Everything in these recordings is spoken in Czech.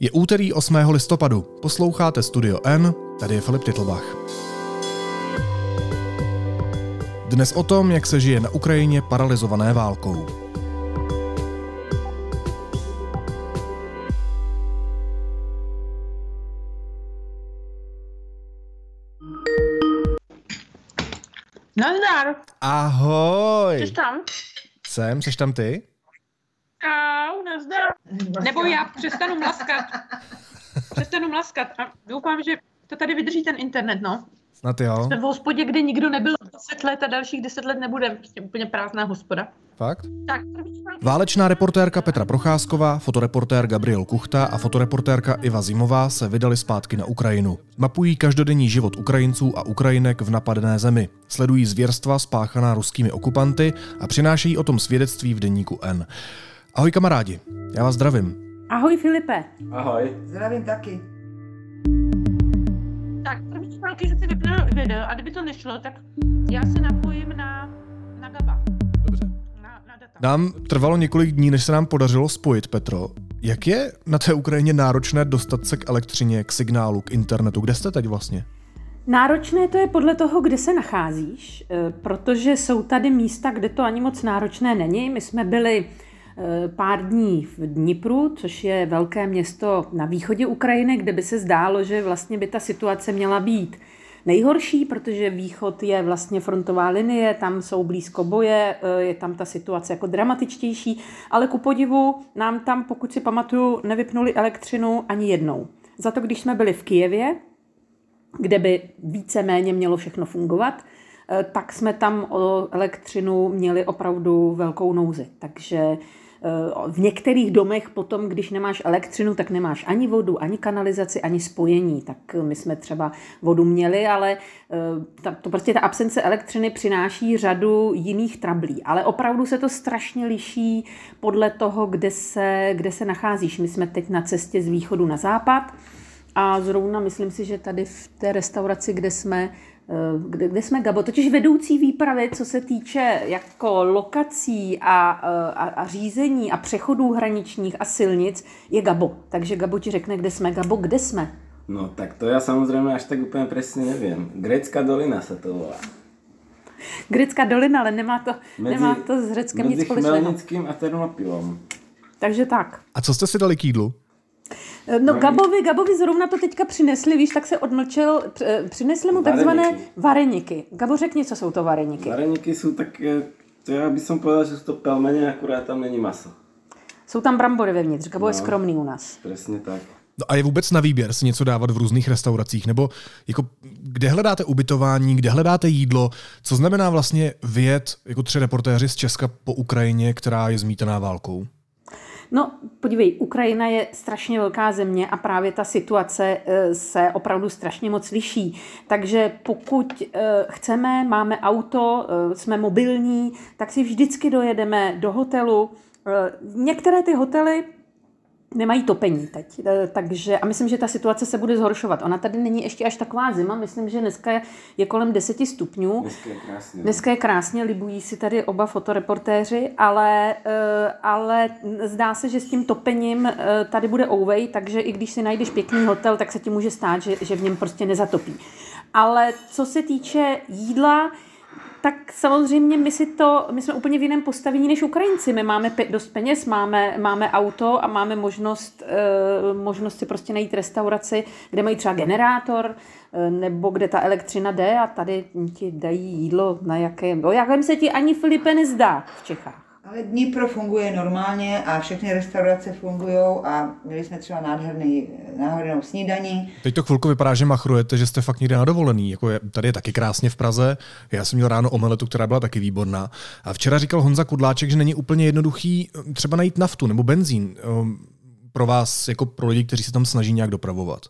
Je úterý 8. listopadu. Posloucháte Studio N, tady je Filip Titlbach. Dnes o tom, jak se žije na Ukrajině paralizované válkou. Nazdar, Ahoj! jsi tam? Jsem, jsi tam ty? Au, nazdar. Nebo já přestanu mlaskat. Přestanu mlaskat a doufám, že to tady vydrží ten internet, no. Snad jo. Jsme v hospodě, kde nikdo nebyl 10 let a dalších 10 let nebude. Prostě úplně prázdná hospoda. Fakt? Tak. Válečná reportérka Petra Procházková, fotoreportér Gabriel Kuchta a fotoreportérka Iva Zimová se vydali zpátky na Ukrajinu. Mapují každodenní život Ukrajinců a Ukrajinek v napadené zemi. Sledují zvěrstva spáchaná ruskými okupanty a přinášejí o tom svědectví v deníku N. Ahoj kamarádi, já vás zdravím. Ahoj Filipe. Ahoj. Zdravím taky. Tak, první články, že si vypnu video a kdyby to nešlo, tak já se napojím na, na Gaba. Dobře. Na, na data. Nám trvalo několik dní, než se nám podařilo spojit, Petro. Jak je na té Ukrajině náročné dostat se k elektřině, k signálu, k internetu? Kde jste teď vlastně? Náročné to je podle toho, kde se nacházíš, eh, protože jsou tady místa, kde to ani moc náročné není. My jsme byli pár dní v Dnipru, což je velké město na východě Ukrajiny, kde by se zdálo, že vlastně by ta situace měla být nejhorší, protože východ je vlastně frontová linie, tam jsou blízko boje, eh, je tam ta situace jako dramatičtější, ale ku podivu nám tam, pokud si pamatuju, nevypnuli elektřinu ani jednou. Za to, když jsme byli v Kijevě, kde by víceméně mělo všechno fungovat, eh, tak jsme tam o elektřinu měli opravdu velkou nouzi. Takže eh, v některých domech potom, když nemáš elektřinu, tak nemáš ani vodu, ani kanalizaci, ani spojení. Tak my jsme třeba vodu měli, ale eh, ta, to prostě ta absence elektřiny přináší řadu jiných trablí. Ale opravdu se to strašně liší podle toho, kde se, kde se nacházíš. My jsme teď na cestě z východu na západ. A zrovna myslím si, že tady v té restauraci, kde jsme, eh, kde, kde jsme Gabo, totiž vedoucí výpravy, co se týče jako lokací a, eh, a, a řízení a přechodů hraničních a silnic, je Gabo. Takže Gabo ti řekne, kde jsme. Gabo, kde jsme? No tak to ja samozrejme až tak úplne presne neviem. Grécka dolina sa to volá. Grecká dolina, ale nemá to, nemá to s Řeckem nic společného. Chmelnickým a Ternopilom. Takže tak. A co jste si dali k jídlu? No Gabovi, Gabovi zrovna to teďka přinesli, víš, tak se odmlčel, př- přinesli mu takzvané Vareniky. vareniky. Gabo, řekni, co jsou to vareniky. Vareniky sú také, to ja by som povedal, že sú to pelmene, akurát tam není maso. Jsou tam brambory vevnitř, Gabo je No. skromný u nás. Presne tak. No a je vůbec na výběr si něco dávat v různých restauracích? Nebo jako, kde hledáte ubytování, kde hledáte jídlo? Co znamená vlastně vyjet jako tři reportéři z Česka po Ukrajině, která je zmítaná válkou? No, podívej, Ukrajina je strašně velká země a právě ta situace eh, se opravdu strašně moc liší. Takže pokud eh, chceme, máme auto, eh, jsme mobilní, tak si vždycky dojedeme do hotelu. Některé ty hotely nemají topení teď, eh, takže a myslím, že ta situace se bude zhoršovat. Ona tady není ještě až taková zima, myslím, že dneska je- je kolem 10 stupňů. Dneska je krásne. Dneska je krásně, libují si tady oba fotoreportéři, ale, eh, ale zdá se, že s tím topením eh, tady bude ouvej, takže i když si najdeš pěkný hotel, tak se ti může stát, že, že v něm prostě nezatopí. Ale co se týče jídla, tak samozřejmě my si to, my jsme úplně v jiném postavení než Ukrajinci. My máme pe- dost peněz, máme, máme auto a máme možnost, e, možnost si prostě najít restauraci, kde mají třeba generátor, e, nebo kde ta elektřina jde a tady ti dají jídlo na jakém, o jakém se ti ani Filipe nezdá v Čechách. Ale Dnipro funguje normálně a všechny restaurace fungují a měli jsme třeba nádherný, nádhernou snídaní. Teď to chvilku vypadá, že machrujete, že jste fakt někde na dovolený. Jako je, tady je taky krásně v Praze. Já jsem měl ráno omeletu, která byla taky výborná. A včera říkal Honza Kudláček, že není úplně jednoduchý eh, třeba najít naftu nebo benzín eh, pro vás, jako pro lidi, kteří se tam snaží nějak dopravovat.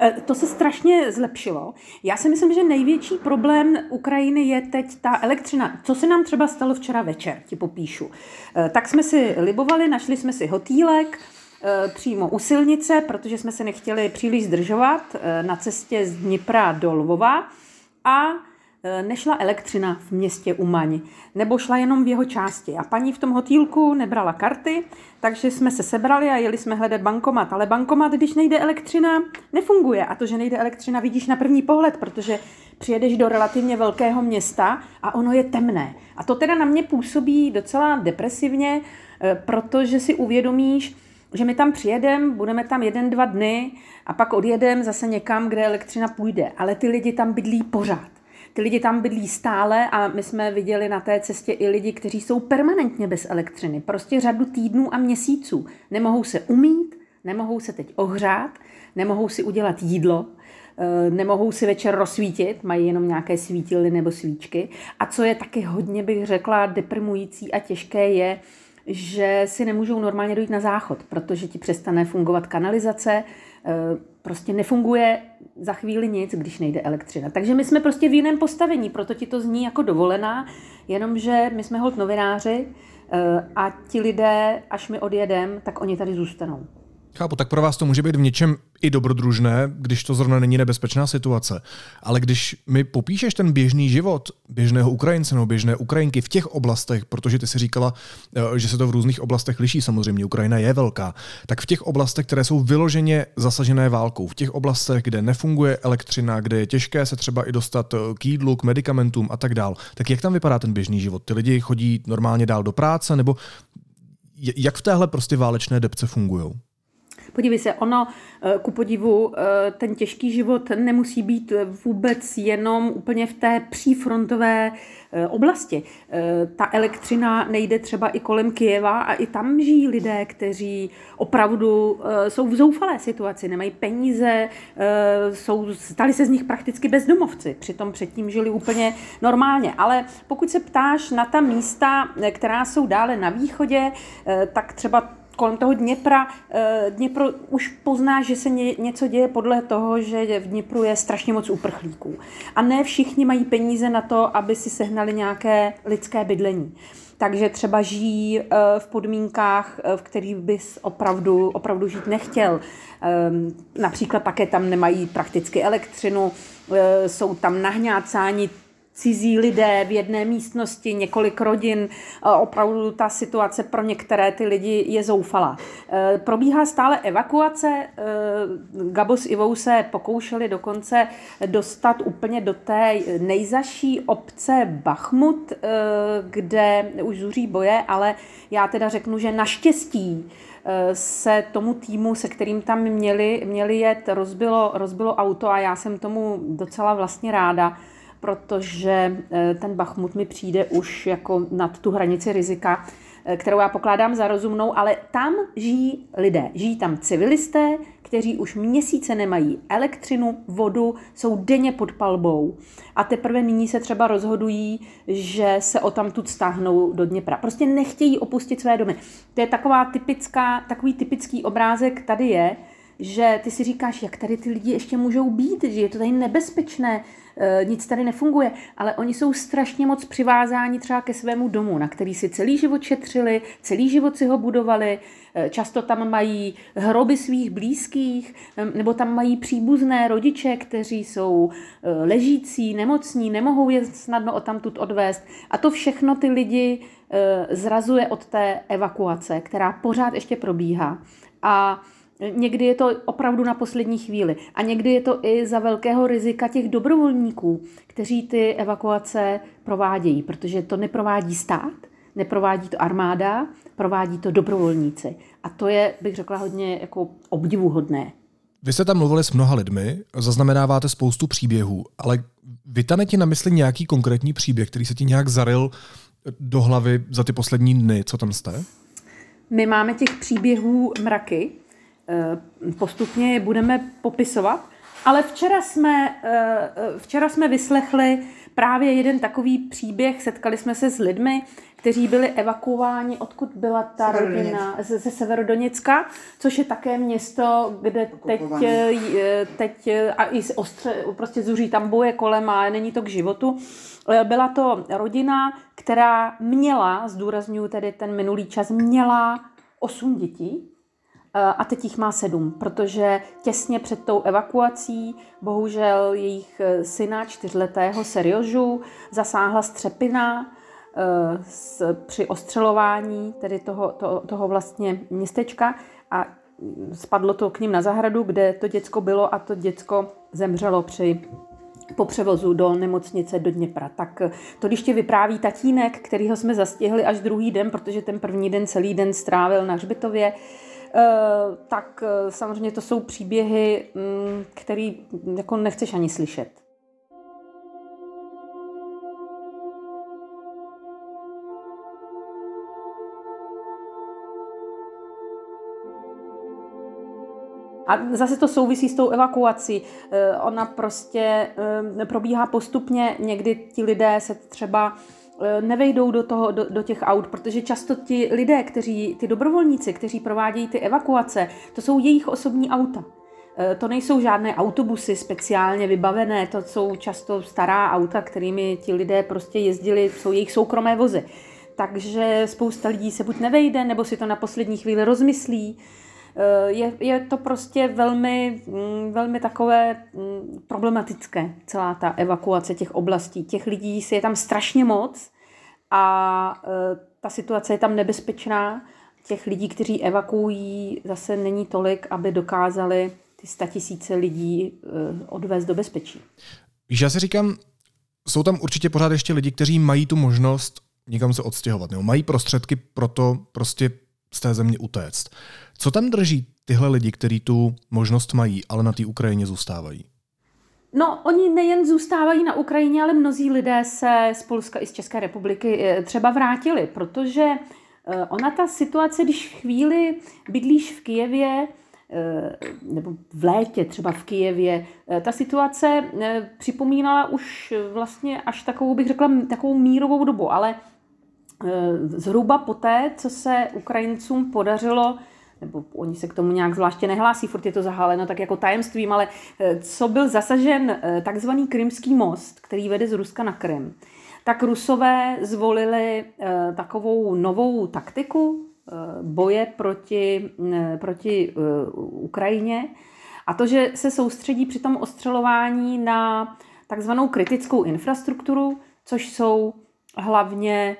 E, To se strašně zlepšilo. Já si myslím, že největší problém Ukrajiny je teď ta elektřina. Co se nám třeba stalo včera večer, ti popíšu. E, Tak jsme si libovali, našli jsme si hotýlek e, přímo u silnice, protože jsme se nechtěli příliš zdržovat na cestě z Dnipra do Lvova a Eh, nešla elektřina v městě Umaň, nebo šla jenom v jeho části. A paní v tom hotýlku nebrala karty, takže jsme se sebrali a jeli jsme hledat bankomat. Ale bankomat, když nejde elektřina, nefunguje. A to, že nejde elektřina, vidíš na první pohled, protože přijedeš do relativně velkého města a ono je temné. A to teda na mě působí docela depresivně, eh, protože si uvědomíš, že my tam přijedeme, budeme tam jeden, dva dny a pak odjedeme zase někam, kde elektřina půjde. Ale ty lidi tam bydlí pořád. Ty lidi tam bydlí stále a my jsme viděli na té cestě i lidi, kteří jsou permanentně bez elektřiny. Prostě řadu týdnů a měsíců. Nemohou se umít, nemohou se teď ohřát, nemohou si udělat jídlo, eh, nemohou si večer rozsvítit, mají jenom nějaké svítily nebo svíčky. A co je taky hodně, bych řekla, deprimující a těžké, je, že si nemůžou normálně dojít na záchod, protože ti přestane fungovat kanalizace, eh, prostě nefunguje za chvíli nic, když nejde elektřina. Takže my jsme prostě v jiném postavení, proto ti to zní jako dovolená, jenomže my jsme hod novináři eh, a ti lidé, až my odjedeme, tak oni tady zůstanou. Chápu, tak pro vás to může být v něčem i dobrodružné, když to zrovna není nebezpečná situace. Ale když mi popíšeš ten běžný život běžného Ukrajince nebo běžné Ukrajinky v těch oblastech, protože ty si říkala, eh, že se to v různých oblastech liší, samozřejmě Ukrajina je velká, tak v těch oblastech, které jsou vyloženě zasažené válkou, v těch oblastech, kde nefunguje elektřina, kde je těžké se třeba i dostat eh, k jídlu, k medicamentům a tak dál, tak jak tam vypadá ten běžný život? Ty lidi chodí normálně dál do práce nebo jak v téhle prostě válečné depce fungují? Podívej se, ono, eh, ku podivu, eh, ten těžký život nemusí být vůbec jenom úplně v té přífrontové eh, oblasti. Ta elektřina nejde třeba i kolem Kijeva a i tam žijí lidé, kteří opravdu jsou v zoufalé situaci, nemají peníze, jsou, stali se z nich prakticky bezdomovci, přitom předtím žili úplně normálně. Ale pokud se ptáš na ta místa, která jsou dále na východě, tak třeba kolem toho Dněpra, eh, Dněpro už pozná, že se něco děje podle toho, že v Dněpru je strašně moc uprchlíků. A ne všichni mají peníze na to, aby si sehnali nějaké lidské bydlení. Takže třeba žijí eh, v podmínkách, eh, v kterých bys opravdu, opravdu žít nechtěl. Ehm, například také tam nemají prakticky elektřinu, jsou tam nahňácáni cizí lidé v jedné místnosti, několik rodin. Opravdu ta situace pro některé ty lidi je zoufalá. E, probíhá stále evakuace. E, Gabo s Ivou se pokoušeli dokonce dostat úplně do té nejzaší obce Bachmut, kde už zuří boje, ale já teda řeknu, že naštěstí se tomu týmu, se kterým tam měli, měli jet, rozbilo, rozbilo auto a já jsem tomu docela vlastně ráda, protože eh, ten Bachmut mi přijde už jako nad tu hranici rizika, eh, kterou já pokládám za rozumnou, ale tam žijí lidé. Žijí tam civilisté, kteří už měsíce nemají elektřinu, vodu, jsou denně pod palbou a teprve nyní se třeba rozhodují, že se o tamtud stáhnou do Dněpra. Prostě nechtějí opustit své domy. To je taková typická, takový typický obrázek tady je, že ty si říkáš, jak tady ty lidi ještě můžou být, že je to tady nebezpečné, Eh, nic tady nefunguje, ale oni jsou strašně moc přivázáni třeba ke svému domu, na který si celý život šetřili, celý život si ho budovali, eh, často tam mají hroby svých blízkých, eh, nebo tam mají příbuzné rodiče, kteří jsou ležící, nemocní, nemohou je snadno o tamtud odvést. A to všechno ty lidi zrazuje od té evakuace, která pořád ještě probíhá. A Někdy je to opravdu na poslední chvíli. A někdy je to i za velkého rizika těch dobrovolníků, kteří ty evakuace provádějí, protože to neprovádí stát, neprovádí to armáda, provádí to dobrovolníci. A to je, bych řekla, hodně jako obdivuhodné. Vy jste tam mluvili s mnoha lidmi, zaznamenáváte spoustu příběhů, ale vytane ti na mysli nějaký konkrétní příběh, který se ti nějak zaril do hlavy za ty poslední dny, co tam jste? My máme těch příběhů mraky, postupně je budeme popisovat. Ale včera jsme, eh, včera jsme vyslechli právě jeden takový příběh, setkali jsme se s lidmi, kteří byli evakuováni, odkud byla ta rodina, ze, ze Severodoněcka, což je také město, kde teď, eh, teď a i ostře, prostě zuří tam boje kolem a není to k životu. Byla to rodina, která měla, zdůraznuju tedy ten minulý čas, měla osm dětí a teď jich má sedm, protože těsně před tou evakuací bohužel jejich syna čtyřletého Seriožu zasáhla střepina s, při ostřelování tedy toho, to, toho vlastně městečka a spadlo to k ním na zahradu, kde to děcko bylo a to děcko zemřelo při po převozu do nemocnice do Dněpra. Tak to když tě vypráví tatínek, kterýho jsme zastihli až druhý den, protože ten první den celý den strávil na hřbitově, eh, tak eh, samozřejmě to jsou příběhy, mm, který jako nechceš ani slyšet. A zase to souvisí s tou evakuací. Eh, ona prostě eh, probíhá postupně, někdy ti lidé se třeba eh, nevejdou do, toho, do, do těch aut, protože často ti lidé, kteří, ty dobrovolníci, kteří provádějí ty evakuace, to jsou jejich osobní auta. To nejsou žádné autobusy speciálně vybavené, to jsou často stará auta, kterými ti lidé prostě jezdili, jsou jejich soukromé vozy. Takže spousta lidí se buď nevejde, nebo si to na poslední chvíli rozmyslí. Eh, je, je to prostě velmi, mm, velmi takové mm, problematické, celá ta evakuace těch oblastí. Těch lidí je tam strašně moc a eh, ta situace je tam nebezpečná. Těch lidí, kteří evakuují, zase není tolik, aby dokázali ty statisíce lidí eh, odvést do bezpečí. Já si říkám, jsou tam určitě pořád ještě lidi, kteří mají tu možnost někam se odstěhovat, nebo mají prostředky pro to prostě z té země utéct. Co tam drží tyhle lidi, kteří tu možnost mají, ale na té Ukrajině zůstávají? No, oni nejen zůstávají na Ukrajině, ale mnozí lidé se z Polska i z České republiky eh, třeba vrátili, protože eh, ona ta situace, když chvíli bydlíš v Kijevě, eh, nebo v létě třeba v Kijevě, ta situace připomínala už vlastně až takovou, bych řekla, takovou mírovou dobu, ale zhruba poté, co se Ukrajincům podařilo nebo oni se k tomu nějak zvláště nehlásí, furt je to zaháleno tak jako tajemstvím, ale eh, co byl zasažen eh, takzvaný Krymský most, který vede z Ruska na Krym, tak Rusové zvolili eh, takovou novou taktiku boje proti, proti Ukrajině. A to, že se soustředí při tom ostřelování na takzvanou kritickou infrastrukturu, což jsou hlavně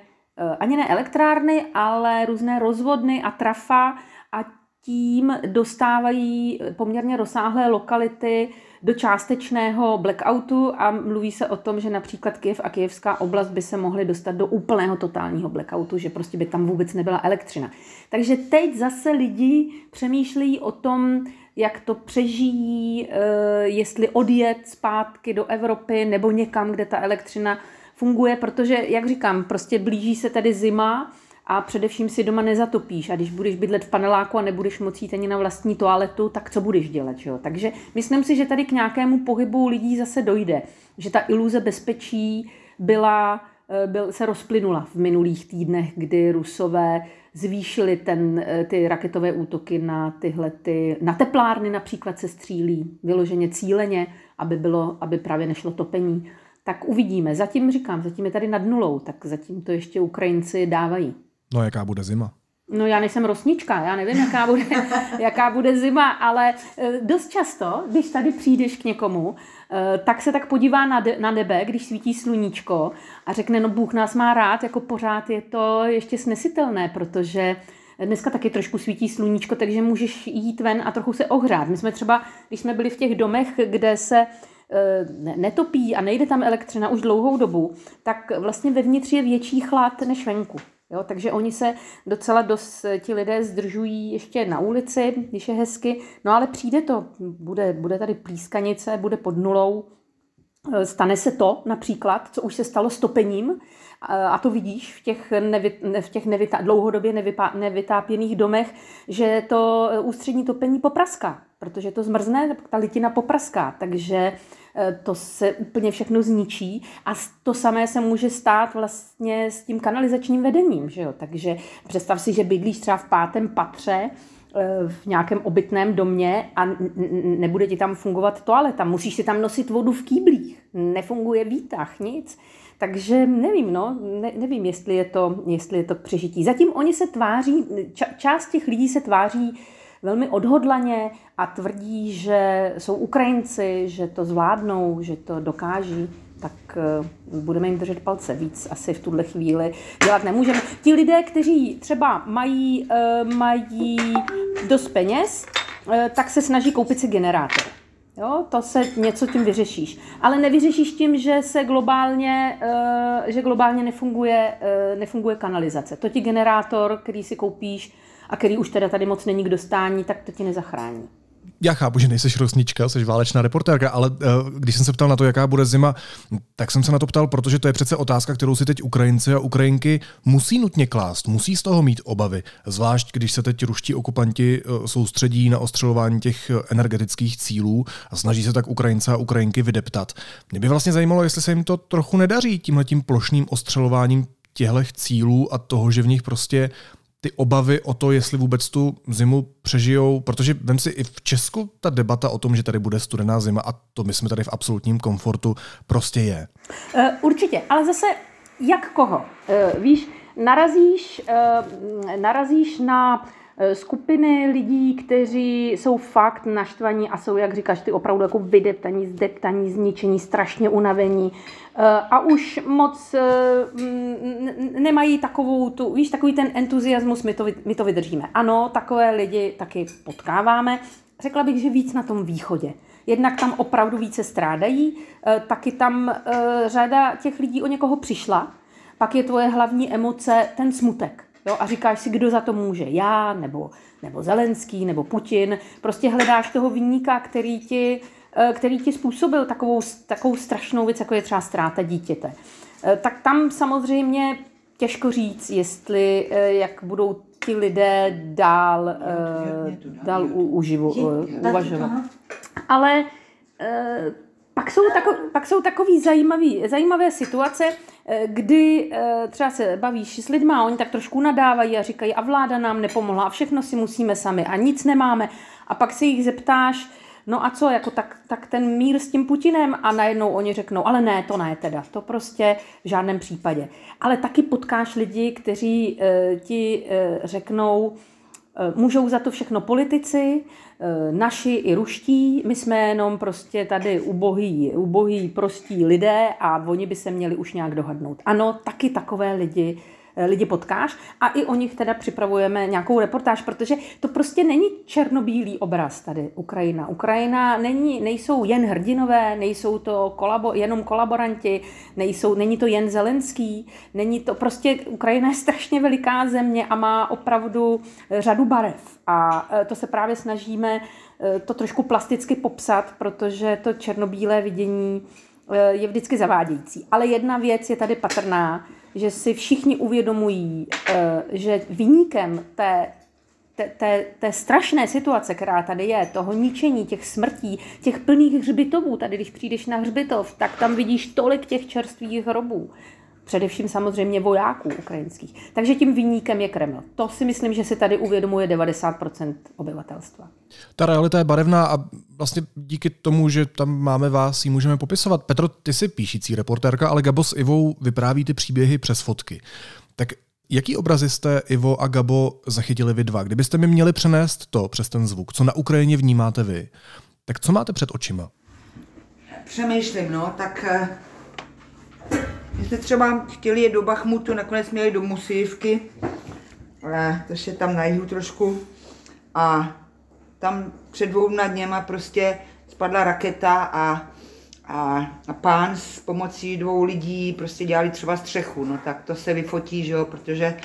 ani ne elektrárny, ale různé rozvodny a trafa, a tím dostávají poměrně rozsáhlé lokality do částečného blackoutu a mluví se o tom, že například Kiev a Kijevská oblast by se mohly dostat do úplného totálního blackoutu, že prostě by tam vůbec nebyla elektřina. Takže teď zase lidi přemýšlejí o tom, jak to přežijí, eh, jestli odjet zpátky do Evropy nebo někam, kde ta elektřina funguje, protože, jak říkám, prostě blíží se tady zima, a především si doma nezatopíš. A když budeš bydlet v paneláku a nebudeš moci jít ani na vlastní toaletu, tak co budeš dělat? Jo? Takže myslím si, že tady k nějakému pohybu lidí zase dojde. Že ta iluze bezpečí byla, eh, byl, se rozplynula v minulých týdnech, kdy Rusové zvýšili ten, eh, ty raketové útoky na tyhle ty, na teplárny například se střílí, vyloženě cíleně, aby, bylo, aby právě nešlo topení. Tak uvidíme. Zatím říkám, zatím je tady nad nulou, tak zatím to ještě Ukrajinci dávají. No jaká bude zima? No já nejsem rosnička, já nevím, jaká bude, jaká bude zima, ale eh, dost často, když tady přijdeš k někomu, eh, tak se tak podívá na, de, na nebe, když svítí sluníčko a řekne, no Bůh nás má rád, jako pořád je to ještě snesitelné, protože Dneska taky trošku svítí sluníčko, takže můžeš jít ven a trochu se ohřát. My jsme třeba, když jsme byli v těch domech, kde se netopí a nejde tam elektřina už dlouhou dobu, tak vlastně vevnitř je větší chlad než venku. Jo, takže oni se docela dost, ti lidé zdržují ještě na ulici, když je hezky, no ale přijde to, bude, bude tady plískanice, bude pod nulou, e, stane se to například, co už se stalo stopením, a to vidíš v těch, nevy, v těch nevytá, dlouhodobě nevypá, nevytápěných domech, že to ústřední topení popraská, protože to zmrzne, ta litina popraská, takže Eh, to se úplně všechno zničí a to samé se může stát vlastně s tím kanalizačním vedením, že jo? takže představ si, že bydlíš třeba v pátém patře, eh, v nějakém obytném domě a nebude ti tam fungovat toaleta. Musíš si tam nosit vodu v kýblích. Nefunguje výtah, nic. Takže nevím, no, ne, nevím, jestli je, to, jestli je to přežití. Zatím oni se tváří, ča, část těch lidí se tváří velmi odhodlaně a tvrdí, že jsou Ukrajinci, že to zvládnou, že to dokáží, tak eh, budeme jim držet palce. Víc asi v tuhle chvíli dělat nemůžeme. Ti lidé, kteří třeba mají, eh, mají dost peněz, eh, tak se snaží koupit si generátor. Jo, to se něco tím vyřešíš. Ale nevyřešíš tím, že se globálně, že globálně nefunguje, nefunguje kanalizace. To ti generátor, který si koupíš a který už teda tady moc není k dostání, tak to ti nezachrání. Já chápu, že nejseš rosnička, jsi válečná reportérka, ale uh, když jsem se ptal na to, jaká bude zima, tak jsem se na to ptal, protože to je přece otázka, kterou si teď Ukrajinci a Ukrajinky musí nutně klást, musí z toho mít obavy. Zvlášť, když se teď ruští okupanti uh, soustředí na ostřelování těch energetických cílů a snaží se tak Ukrajince a Ukrajinky vydeptat. Mě by vlastně zajímalo, jestli se jim to trochu nedaří tímhletím plošným ostřelováním těchto cílů a toho, že v nich prostě ty obavy o to, jestli vůbec tu zimu přežijou, protože vem si i v Česku ta debata o tom, že tady bude studená zima a to my jsme tady v absolutním komfortu, prostě je. Uh, určitě, ale zase jak koho? Uh, víš, narazíš, uh, narazíš na Eh, skupiny lidí, kteří jsou fakt naštvaní a jsou, jak říkáš, ty opravdu jako vydeptaní, zdeptaní, zničení, strašně unavení eh, a už moc eh, nemají takovou tu, víš, takový ten entuziasmus, my to, my to vydržíme. Ano, takové lidi taky potkáváme. Řekla bych, že víc na tom východě. Jednak tam opravdu více strádají, taky tam řada těch lidí o někoho přišla, pak je tvoje hlavní emoce ten smutek Jo, a říkáš si, kdo za to může, já, nebo, nebo Zelenský, nebo Putin. Prostě hledáš toho výnika, který ti, eh, který ti způsobil takovou, takovou strašnou věc, jako je třeba ztráta dítěte. Eh, tak tam samozřejmě těžko říct, jestli, eh, jak budou ti lidé dál, dál uživo, uvažovat. Ale pak jsou, tako, pak jsou takový zajímavý, zajímavé situace, kdy eh, třeba se bavíš s lidmi oni tak trošku nadávají a říkají, a vláda nám nepomohla a všechno si musíme sami a nic nemáme. A pak se jich zeptáš, no a co, jako tak, tak ten mír s tím Putinem a najednou oni řeknou, ale ne, to ne teda, to prostě v žádném případě. Ale taky potkáš lidi, kteří e, ti řeknou, můžou za to všechno politici, Eh, naši i ruští, my jsme jenom prostě tady ubohý, ubohý prostí lidé a oni by se měli už nějak dohodnout. Ano, taky takové lidi Eh, lidi potkáš a i o nich teda připravujeme nějakou reportáž, protože to prostě není černobílý obraz tady Ukrajina. Ukrajina není, nejsou jen hrdinové, nejsou to kolabo, jenom kolaboranti, nejsou, není to jen Zelenský, není to prostě, Ukrajina je strašně veliká země a má opravdu řadu barev a eh, to se právě snažíme eh, to trošku plasticky popsat, protože to černobílé vidění je vždycky zavádějící. Ale jedna věc je tady patrná, že si všichni uvědomují, eh, že výnikem té, té, té, té strašné situace, která tady je, toho ničení, těch smrtí, těch plných hřbitovů, tady když přijdeš na hřbitov, tak tam vidíš tolik těch čerstvých hrobů především samozřejmě vojáků ukrajinských. Takže tím výnikem je Kreml. To si myslím, že si tady uvědomuje 90% obyvatelstva. Ta realita je barevná a vlastně díky tomu, že tam máme vás, ji můžeme popisovat. Petro, ty jsi píšící reportérka, ale Gabo s Ivou vypráví ty příběhy přes fotky. Tak Jaký obrazy jste, Ivo a Gabo, zachytili vy dva? Kdybyste mi měli přenést to přes ten zvuk, co na Ukrajině vnímáte vy, tak co máte před očima? Přemýšlím, no, tak eh, my jsme třeba chtěli jet do Bachmutu, nakonec měli do Musivky, což je tam na jihu trošku. A tam před dvouma dněma prostě spadla raketa a, a, a pán s pomocí dvou lidí prostě dělali třeba střechu. No tak to se vyfotí, že jo, protože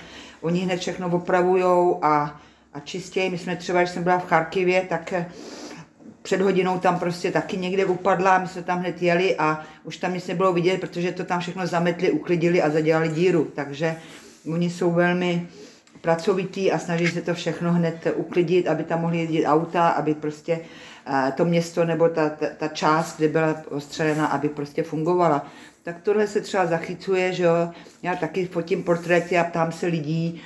oni hned všechno opravujou a, a čistěji. My jsme třeba, když jsem byla v Charkivě, tak před hodinou tam prostě taky někde upadla, my jsme tam hned jeli a už tam nic nebylo vidět, protože to tam všechno zametli, uklidili a zadělali díru. Takže oni jsou velmi pracovitý a snaží se to všechno hned uklidit, aby tam mohli jezdit auta, aby prostě eh, to město nebo ta, ta, ta část, kde byla ostřelena, aby prostě fungovala. Tak tohle se třeba zachycuje, že jo. Já taky fotím portréty a ptám se lidí,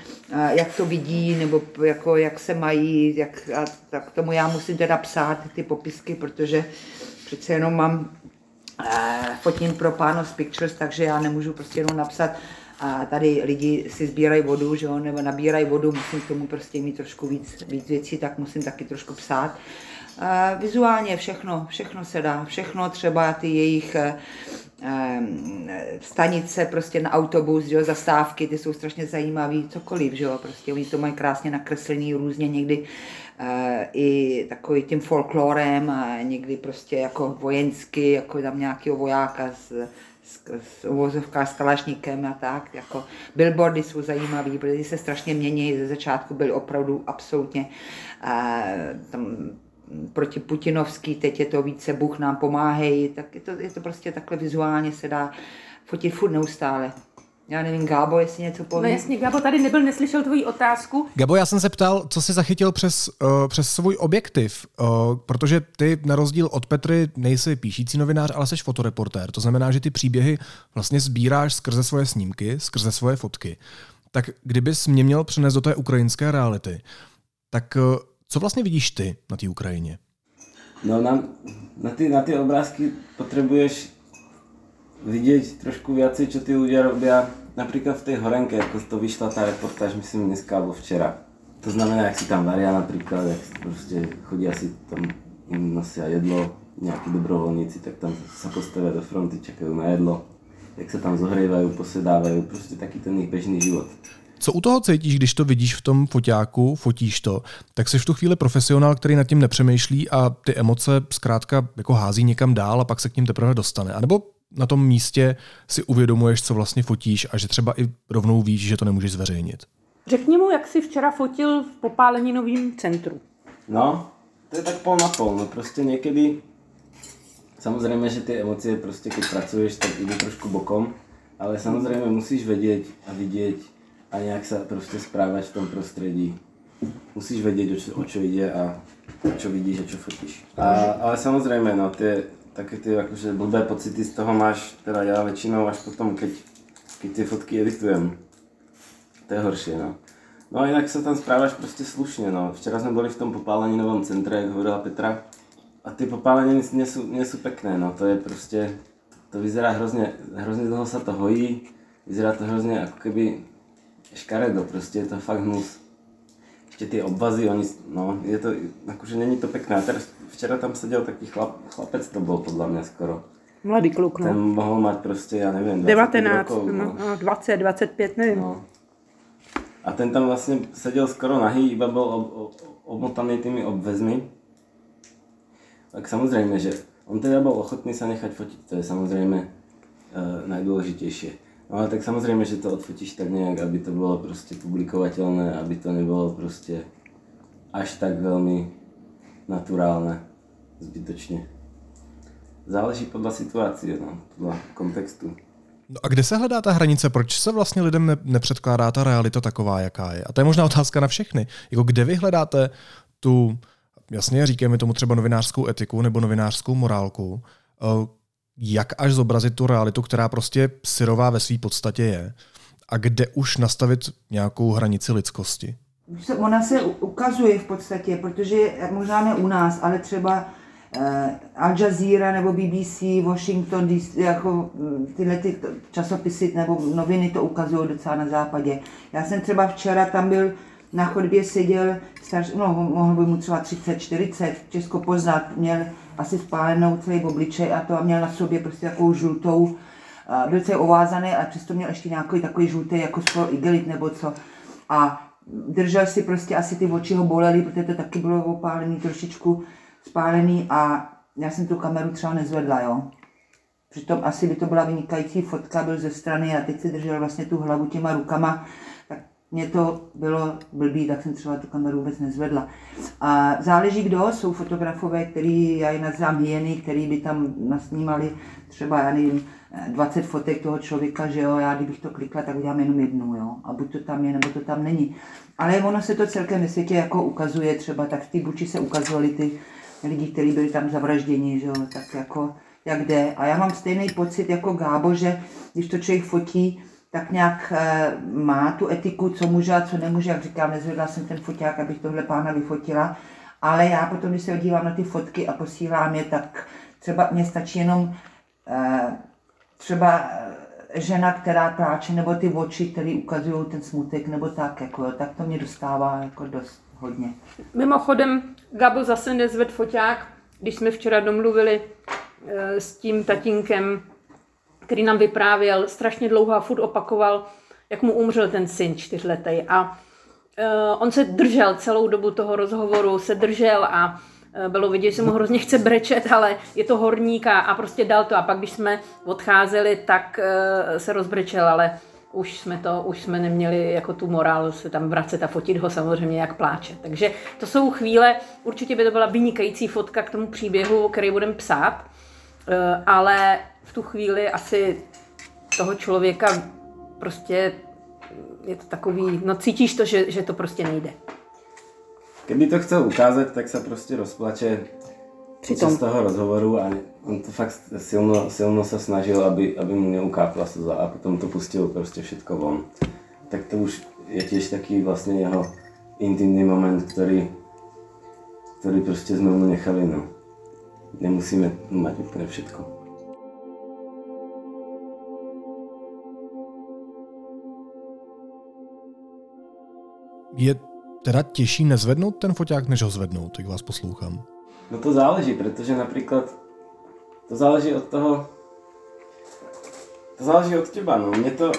jak to vidí, nebo jako jak se mají, jak, a tak tomu já musím teda psát ty popisky, protože přece jenom mám, fotím pro Pános Pictures, takže já nemůžu prostě jenom napsat a tady lidi si sbírají vodu, že jo, nebo nabírají vodu, musím k tomu prostě mít trošku víc, víc věcí, tak musím taky trošku psát. A vizuálně všechno, všechno se dá, všechno třeba ty jejich eh, eh, stanice prostě na autobus, že jo, zastávky, ty jsou strašně zajímavý, cokoliv, že jo, prostě oni to mají krásně nakreslený různě někdy eh, i takový tím folklorem a někdy prostě jako vojensky, jako tam nějakého vojáka z s, s uvozovká s kalašníkem a tak. Jako billboardy jsou zajímavé, protože se strašně mění. Ze začátku byly opravdu absolutně uh, tam proti Putinovský, teď je to více Bůh nám pomáhej, tak je to, je to prostě takhle vizuálně se dá fotit furt neustále. Já nevím, Gábo, jestli něco povím. No jasně, Gábo tady nebyl, neslyšel tvoji otázku. Gabo, já jsem se ptal, co jsi zachytil přes, uh, přes svůj objektiv, uh, protože ty na rozdíl od Petry nejsi píšící novinář, ale jsi fotoreportér. To znamená, že ty příběhy vlastně sbíráš skrze svoje snímky, skrze svoje fotky. Tak kdybys mě měl přenést do té ukrajinské reality, tak uh, co vlastně vidíš ty na té Ukrajině? No na, na, ty, na ty obrázky potřebuješ vidět trošku viacej, čo ty ľudia robia napríklad v tej horenke, ako to vyšla tá reportáž, myslím dneska alebo včera. To znamená, jak si tam varia napríklad, jak prostě chodí asi tam nosia jedlo, nejakí dobrovoľníci, tak tam sa postavia do fronty, čakajú na jedlo, jak sa tam zohrievajú, posedávajú, prostě taký ten ich bežný život. Co u toho cítíš, když to vidíš v tom foťáku, fotíš to, tak jsi v tu chvíli profesionál, který nad tím nepřemýšlí a ty emoce zkrátka jako hází někam dál a pak se k ním teprve dostane. A nebo na tom místě si uvědomuješ, co vlastně fotíš a že třeba i rovnou víš, že to nemůžeš zveřejnit. Řekni mu, jak jsi včera fotil v popáleninovém centru. No, to je tak pol na pol, no prostě někdy, samozřejmě, že ty emoce prostě, když pracuješ, tak jde trošku bokom, ale samozřejmě musíš vědět a vidět a nějak se prostě správat v tom prostředí. Musíš vědět, o čo, jde a čo vidíš a čo fotíš. A, ale samozřejmě, no, ty, také ty akože blbé pocity z toho máš, teda já většinou až potom, keď, keď ty fotky editujem. To je horší, no. No a jinak se tam správáš prostě slušně, no. Včera jsme byli v tom popáleninovom centre, jak hovorila Petra. A ty popáleniny nie sú pekné, no. To je prostě, to vyzerá hrozně, hrozně dlouho se to hojí. Vyzerá to hrozně jako keby škaredo, prostě je to fakt hnus ještě ty obvazy, oni, no, je to, jakože není to pěkné. Teraz, včera tam seděl taký chlap, chlapec to byl podle mě skoro. Mladý kluk, no. Ten mohl mít prostě, já nevím, 19, rokov, no, no. 20, 25, nevím. No. A ten tam vlastně seděl skoro nahý, iba byl ob, ob, obmotaný tými obvezmi. Tak samozřejmě, že on teda byl ochotný se nechat fotit, to je samozřejmě uh, nejdůležitější. No tak samozřejmě, že to odfotíš tak nějak, aby to bylo prostě publikovatelné, aby to nebylo prostě až tak velmi naturálne, zbytočně. Záleží podle situace, no, podle kontextu. No a kde se hledá ta hranice? Proč se vlastně lidem ne- nepředkládá ta realita taková, jaká je? A to je možná otázka na všechny. Jako kde vy hledáte tu, jasně říkáme tomu třeba novinářskou etiku nebo novinářskou morálku, eh, jak až zobrazit tu realitu, která prostě syrová ve své podstatě je a kde už nastavit nějakou hranici lidskosti? Ona se ukazuje v podstatě, protože možná ne u nás, ale třeba uh, Al Jazeera nebo BBC, Washington, jako mm, tyhle ty časopisy nebo noviny to ukazují docela na západě. Já jsem třeba včera tam byl na chodbě seděl, starší, no, mohl by mu třeba 30, 40, česko poznat, měl asi spálenou celý obličej a to a měl na sobě prostě takovou žlutou, byl celý ovázaný a přesto měl ještě nějaký takový žlutý jako skoro igelit nebo co. A držel si prostě, asi ty oči ho bolely, protože to taky bylo opálený, trošičku spálený a já jsem tu kameru třeba nezvedla, jo. Přitom asi by to byla vynikající fotka, byl ze strany a teď si držel vlastně tu hlavu těma rukama mě to bylo blbý, tak jsem třeba tu kameru vůbec nezvedla. A záleží kdo, jsou fotografové, který já je nazývám hyeny, který by tam nasnímali třeba, já nevím, 20 fotek toho člověka, že jo, já kdybych to klikla, tak udělám jenom jednu, jo, a buď to tam je, nebo to tam není. Ale ono se to celkem ve světě jako ukazuje, třeba tak té Buči se ukazovaly ty lidi, kteří byli tam zavražděni, že jo, tak jako jak jde. A já mám stejný pocit jako Gábo, že když to člověk fotí, tak nějak e, má tu etiku, co může a co nemůže, jak říkám, nezvedla jsem ten foťák, abych tohle pána vyfotila, ale já potom, když se dívám na ty fotky a posílám je, tak třeba mě stačí jenom e, třeba žena, která pláče, nebo ty oči, které ukazují ten smutek, nebo tak, jako, tak to mě dostává jako dost hodně. Mimochodem, Gabo zase nezved foťák, když jsme včera domluvili s tím tatínkem, který nám vyprávěl strašně dlouho a furt opakoval, jak mu umřel ten syn čtyřletý. A e, on se držel celou dobu toho rozhovoru, se držel a e, bylo vidět, že se mu hrozně chce brečet, ale je to horník a, a prostě dal to. A pak, když jsme odcházeli, tak e, se rozbrečel, ale už jsme to, už jsme neměli jako tu morál se tam vracet a fotit ho samozřejmě jak pláče. Takže to jsou chvíle, určitě by to byla vynikající fotka k tomu příběhu, který budeme psát, ale v tu chvíli asi toho člověka prostě je to takový, no cítíš to, že, že to prostě nejde. Kdyby to chcel ukázat, tak se prostě rozplače Přitom. z toho rozhovoru a on to fakt silno, silno se snažil, aby, aby mu neukápla slza a potom to pustil prostě všetko von. Tak to už je těž taký vlastně jeho intimní moment, který, který prostě jsme mu nechali, no. Nemusíme mať úplně všetko. Je teda těžší nezvednout ten foťák, než ho zvednout, jak vás poslouchám? No to záleží, protože například to záleží od toho, to záleží od těba, no. Mě to,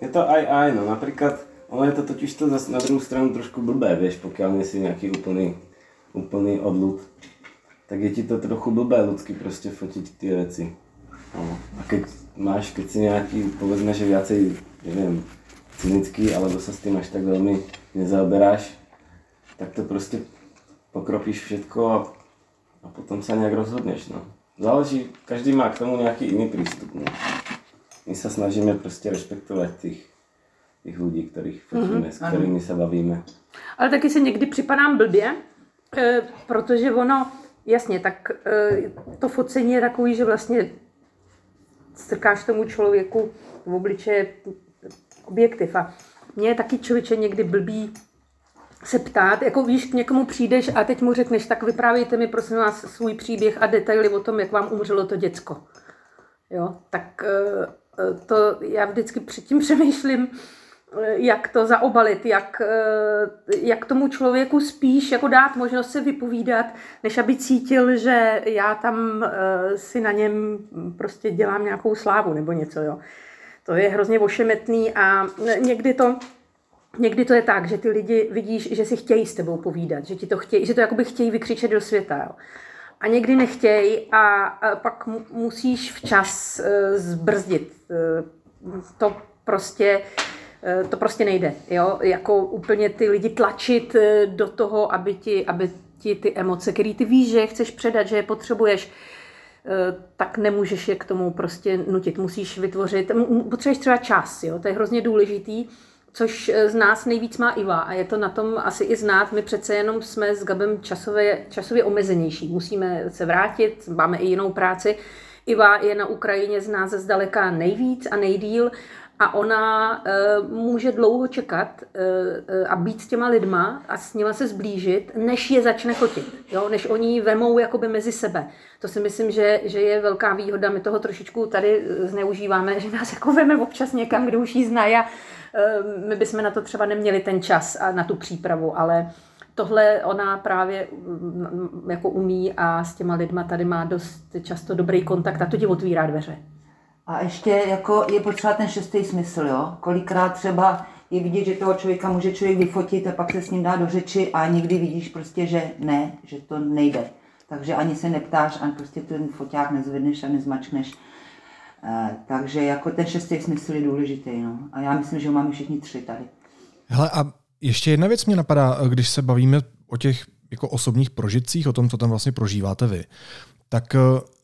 je to aj aj, no. Například, ono je to totiž to zase na druhou stranu trošku blbé, víš, pokud nejsi nějaký úplný, úplný odlud, tak je ti to trochu blbé lidsky prostě fotit ty věci. No. A keď máš, keď si nějaký, povedzme, že viacej, nevím, cynický, alebo se s tím až tak velmi nezaoberáš, tak to prostě pokropíš všetko a, a potom se nějak rozhodneš. No. Záleží, každý má k tomu nějaký jiný přístup. No. My se snažíme prostě respektovat těch, těch lidí, kterých fotíme, mm-hmm. s kterými se bavíme. Ale taky se někdy připadám blbě, e, protože ono, jasně, tak e, to focení je takový, že vlastně strkáš tomu člověku v obličeje objektiv. A mě je taky člověče někdy blbý se ptát, jako víš, k někomu přijdeš a teď mu řekneš, tak vyprávějte mi prosím vás svůj příběh a detaily o tom, jak vám umřelo to děcko. Jo, tak eh, eh, to já vždycky předtím přemýšlím, eh, jak to zaobalit, jak, jak tomu člověku spíš jako dát možnost se vypovídat, než aby cítil, že já tam si na něm prostě dělám nějakou slávu nebo něco. Jo. To je hrozně ošemetný a někdy to, někdy to je tak, že ty lidi vidíš, že si chtějí s tebou povídat, že ti to chtějí, že to jakoby chtějí vykřičet do světa. Jo. A někdy nechtějí a pak musíš včas e, zbrzdit. E, to prostě e, to prostě nejde. Jo? Jako úplně ty lidi tlačit do toho, aby ti, aby ti ty emoce, které ty víš, že je chceš předat, že je potřebuješ, tak nemůžeš je k tomu prostě nutit. Musíš vytvořit, potřebuješ třeba čas, jo? to je hrozně důležitý, což eh, z nás nejvíc má Iva a je to na tom asi i znát. My přece jenom jsme s Gabem časově, časově omezenější. Musíme se vrátit, máme i jinou práci. Iva je na Ukrajině z nás zdaleka nejvíc a nejdíl a ona uh, může dlouho čekat uh, a být s těma lidma a s nima se zblížit, než je začne chotit, jo? než oni ji vemou jakoby mezi sebe. To si myslím, že, že je velká výhoda. My toho trošičku tady zneužíváme, že nás jako veme občas někam, kde už jí znají a uh, my bychom na to třeba neměli ten čas a na tu přípravu, ale tohle ona právě mm, jako umí a s těma lidma tady má dost často dobrý kontakt a to ti otvírá dveře. A ještě jako je potřeba ten šestý smysl, jo? Kolikrát třeba je vidět, že toho člověka může člověk vyfotit a pak se s ním dá do řeči a někdy vidíš prostě, že ne, že to nejde. Takže ani se neptáš, ani prostě ten foťák nezvedneš a nezmačkneš. E, takže jako ten šestý smysl je důležitý. No. A já myslím, že ho máme všichni tři tady. Hele, a ještě jedna věc mě napadá, když se bavíme o těch jako osobních prožitcích, o tom, co tam vlastně prožíváte vy. Tak eh,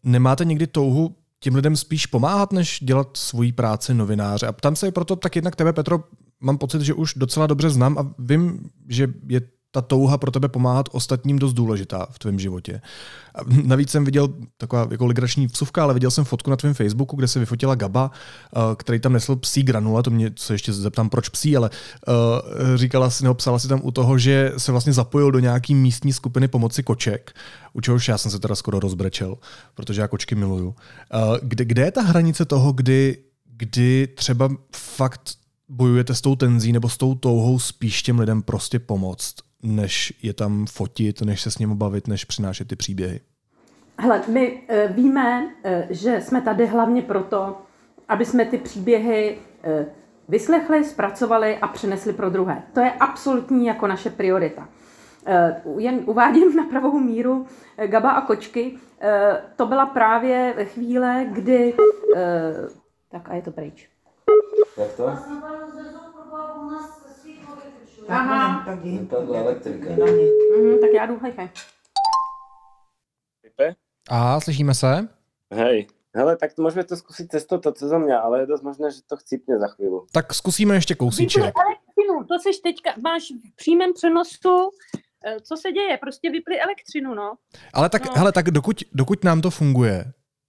nemáte někdy touhu těm lidem spíš pomáhat, než dělat svoji práci novináře. A ptám se proto tak jednak tebe, Petro, mám pocit, že už docela dobře znám a vím, že je ta touha pro tebe pomáhat ostatním dost důležitá v tvém životě. A navíc jsem viděl taková jako legrační vsuvka, ale viděl jsem fotku na tvém Facebooku, kde se vyfotila Gaba, uh, který tam nesl psí granule, to mě se ještě zeptám, proč psí, ale uh, říkala si, nebo psala si tam u toho, že se vlastně zapojil do nějaký místní skupiny pomoci koček, u čehož já jsem se teda skoro rozbrečel, protože já kočky miluju. Uh, kde, kde je ta hranice toho, kdy, kdy třeba fakt bojujete s tou tenzí nebo s tou touhou spíš těm lidem prostě pomoct, než je tam fotit, než se s ním bavit, než přinášet ty příběhy? Hele, my uh, víme, uh, že jsme tady hlavně proto, aby jsme ty příběhy uh, vyslechli, zpracovali a přinesli pro druhé. To je absolutní jako naše priorita. Jen uvádím na pravou míru Gaba a kočky. To byla právě chvíle, kdy... Tak a je to pryč. Jak to? Aha. Tak jdi. Vypadla elektrika. Mě. Mhm, tak já jdu, hej, hej. A slyšíme se? Hej. Hele, tak môžeme to skúsiť cez toto, cez mňa, ale je dosť možné, že to chcípne za chvíľu. Tak zkusíme ještě kousíček. Elektřinu, to seš teďka, máš v přímém přenosu, eh, co se děje, prostě vypli elektřinu, no. Ale tak, No. hele, tak dokud, dokud nám to funguje,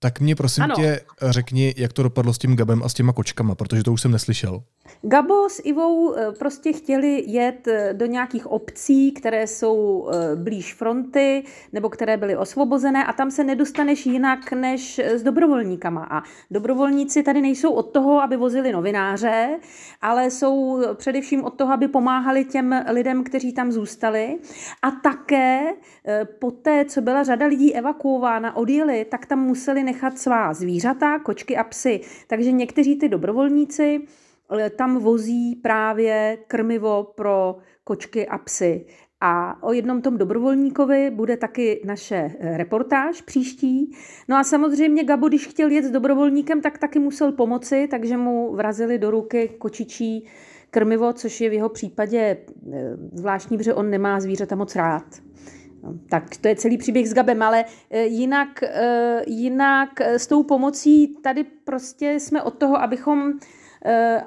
tak mě prosím Ano. tě řekni, jak to dopadlo s tím Gabem a s těma kočkama, protože to už jsem neslyšel. Gabo s Ivou eh, prostě chtěli jet eh, do nějakých obcí, které jsou eh, blíž fronty nebo které byly osvobozené a tam se nedostaneš jinak než s dobrovolníkama. A dobrovolníci tady nejsou od toho, aby vozili novináře, ale jsou především od toho, aby pomáhali těm lidem, kteří tam zůstali. A také po té, co byla řada lidí evakuována, odjeli, tak tam museli nechat svá zvířata, kočky a psy. Takže někteří ty dobrovolníci eh, tam vozí právě krmivo pro kočky a psy. A o jednom tom dobrovolníkovi bude taky naše eh, reportáž příští. No a samozřejmě Gabo, když chtěl jet s dobrovolníkem, tak taky musel pomoci, takže mu vrazili do ruky kočičí krmivo, což je v jeho případě eh, zvláštní, protože on nemá zvířata moc rád. No, tak to je celý příběh s Gabem, ale eh, jinak, eh, jinak eh, s tou pomocí tady prostě jsme od toho, abychom,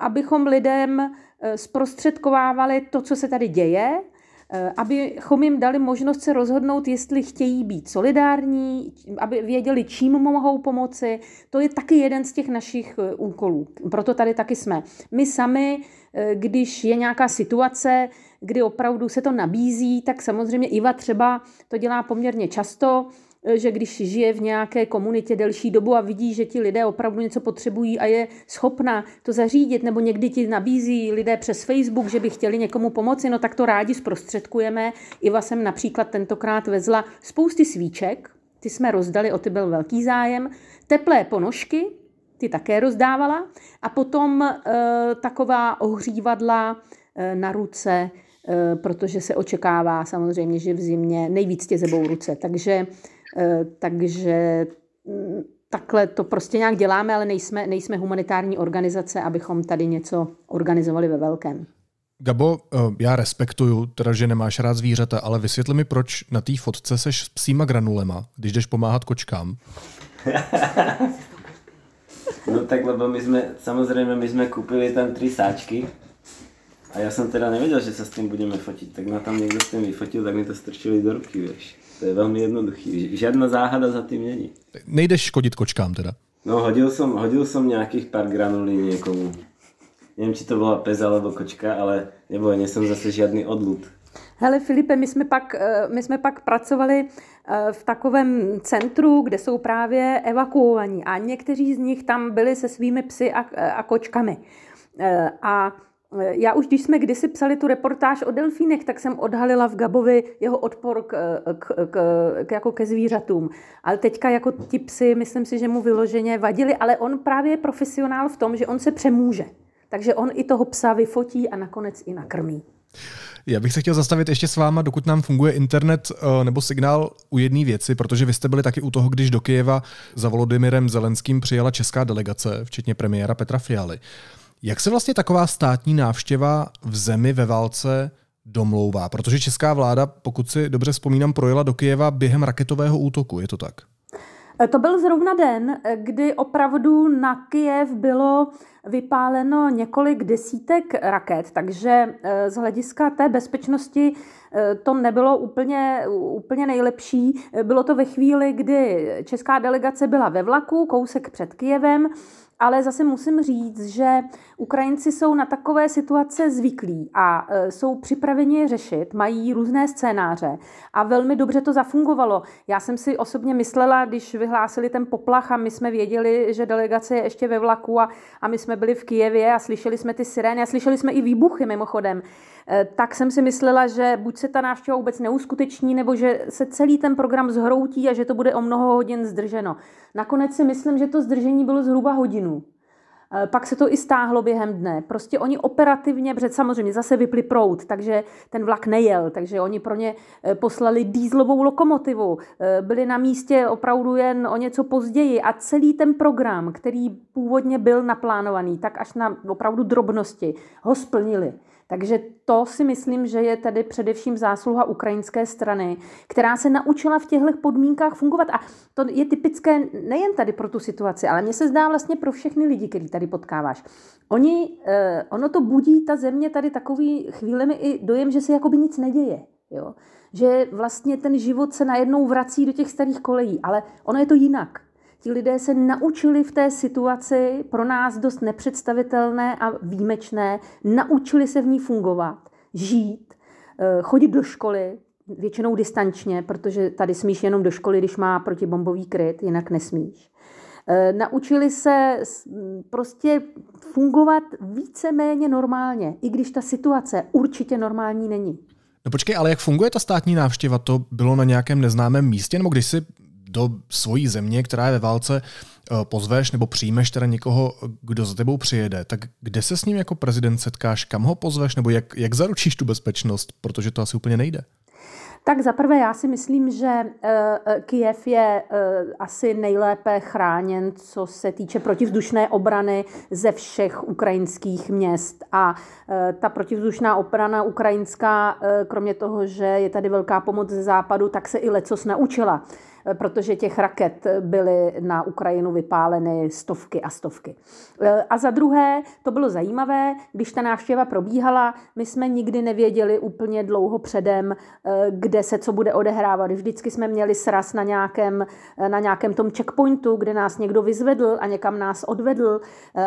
abychom lidem zprostředkovávali to, co se tady děje, abychom jim dali možnost se rozhodnout, jestli chtějí být solidární, aby věděli, čím mohou pomoci. To je taky jeden z těch našich úkolů. Proto tady taky jsme. My sami, když je nějaká situace, kdy opravdu se to nabízí, tak samozřejmě Iva třeba to dělá poměrně často, eh, že když žije v nějaké komunitě delší dobu a vidí, že ti lidé opravdu něco potřebují a je schopna to zařídit, nebo někdy ti nabízí lidé přes Facebook, že by chtěli někomu pomoci, no tak to rádi zprostředkujeme. Iva jsem například tentokrát vezla spousty svíček, ty jsme rozdali, o ty byl velký zájem, teplé ponožky, ty také rozdávala a potom e, taková ohřívadla e, na ruce, protože se očekává samozřejmě, že v zimě nejvíc tě zebou ruce. Takže, e, takže mm, takhle to prostě nějak děláme, ale nejsme, nejsme humanitární organizace, abychom tady něco organizovali ve velkém. Gabo, eh, já respektuju, teda, že nemáš rád zvířata, ale vysvětli mi, proč na té fotce seš s psíma granulema, když jdeš pomáhat kočkám. No tak lebo my sme, samozrejme my sme kúpili tam tri sáčky a ja som teda nevedel, že sa s tým budeme fotiť, tak ma tam niekto s tým vyfotil, tak mi to strčili do ruky, vieš. To je veľmi jednoduchý, žiadna záhada za tým není. Nejdeš škodit kočkám teda. No hodil som, hodil som nejakých pár granulí niekomu. Neviem, či to bola pes alebo kočka, ale neboj, nesom zase žiadny odlud. Hele Filipe, my jsme pak, eh, my jsme pak pracovali eh, v takovém centru, kde jsou právě evakuovaní a někteří z nich tam byli se svými psy a, a kočkami. Eh, A já už, když jsme kdysi psali tu reportáž o delfínech, tak jsem odhalila v Gabovi jeho odpor k, k, k, k, jako ke zvířatům. Ale teďka jako ti psy, myslím si, že mu vyloženě vadili, ale on právě je profesionál v tom, že on se přemůže. Takže on i toho psa vyfotí a nakonec i nakrmí. Já bych se chtěl zastavit ještě s váma, dokud nám funguje internet eh, nebo signál u jedné věci, protože vy jste byli taky u toho, když do Kyjeva za Volodymyrem Zelenským přijela česká delegace, včetně premiéra Petra Fialy. Jak se vlastně taková státní návštěva v zemi ve válce domlouvá? Protože česká vláda, pokud si dobře vzpomínám, projela do Kyjeva během raketového útoku, je to tak? To byl zrovna den, kdy opravdu na Kyjev bylo vypáleno několik desítek raket, takže z hlediska té bezpečnosti to nebylo úplně, úplně nejlepší. Bylo to ve chvíli, kdy česká delegace byla ve vlaku, kousek před Kijevem, ale zase musím říct, že Ukrajinci jsou na takové situace zvyklí a e, jsou připraveni je řešit, mají různé scénáře a velmi dobře to zafungovalo. Já jsem si osobně myslela, když vyhlásili ten poplach a my jsme věděli, že delegace je ještě ve vlaku a, a my jsme byli v Kijevě a slyšeli jsme ty sirény a slyšeli jsme i výbuchy mimochodem, tak jsem si myslela, že buď se ta návštěva vůbec neuskuteční, nebo že se celý ten program zhroutí a že to bude o mnoho hodin zdrženo. Nakonec si myslím, že to zdržení bylo zhruba hodinu. Eh, pak se to i stáhlo během dne. Prostě oni operativně, protože samozřejmě zase vypli prout, takže ten vlak nejel, takže oni pro ně eh, poslali dýzlovou lokomotivu. Eh, byli na místě opravdu jen o něco později a celý ten program, který původně byl naplánovaný, tak až na opravdu drobnosti, ho splnili. Takže to si myslím, že je tedy především zásluha ukrajinské strany, která se naučila v těchto podmínkách fungovat. A to je typické nejen tady pro tu situaci, ale mně se zdá vlastně pro všechny lidi, který tady potkáváš. Oni, eh, ono to budí ta země tady takový chvílemi i dojem, že se jakoby nic neděje. Jo? Že vlastně ten život se najednou vrací do těch starých kolejí, ale ono je to jinak. Ti lidé se naučili v té situaci pro nás dost nepředstavitelné a výjimečné, naučili se v ní fungovat, žít, eh, chodit do školy, většinou distančně, protože tady smíš jenom do školy, když má protibombový kryt, jinak nesmíš. Eh, naučili se prostě fungovat více-méně normálně, i když ta situace určitě normální není. No počkej, ale jak funguje ta státní návštěva? To bylo na nějakém neznámém místě, nebo když si do svojí země, která je ve válce, eh, pozveš nebo přijmeš teda někoho, kdo za tebou přijede, tak kde se s ním jako prezident setkáš, kam ho pozveš, nebo jak, jak zaručíš tu bezpečnost, protože to asi úplně nejde? Tak zaprvé já si myslím, že uh, Kijev je uh, asi nejlépe chráněn, co se týče protivzdušné obrany ze všech ukrajinských měst. A ta protivzdušná obrana ukrajinská, kromě toho, že je tady velká pomoc ze západu, tak se i lecos naučila protože těch raket byly na Ukrajinu vypáleny stovky a stovky. A za druhé, to bylo zajímavé, když ta návštěva probíhala, my jsme nikdy nevěděli úplně dlouho předem, kde se co bude odehrávat. Vždycky jsme měli sraz na nějakém, na nějakém tom checkpointu, kde nás někdo vyzvedl a někam nás odvedl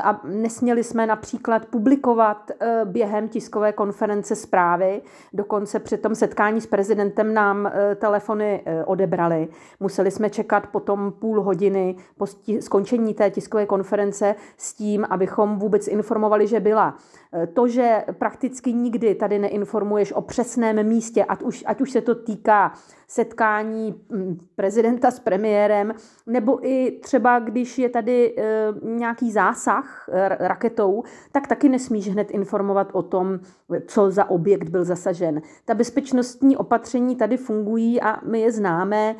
a nesměli jsme například publikovat během tiskové konference zprávy. Dokonce při tom setkání s prezidentem nám telefony odebrali. Museli jsme čekat potom půl hodiny po skončení té tiskové konference s tím, abychom vůbec informovali, že byla. E, to, že prakticky nikdy tady neinformuješ o přesném místě, ať už, ať už se to týká setkání prezidenta s premiérem, nebo i třeba, když je tady e, nějaký zásah raketou, tak taky nesmíš hned informovat o tom, co za objekt byl zasažen. Ta bezpečnostní opatření tady fungují a my je známe,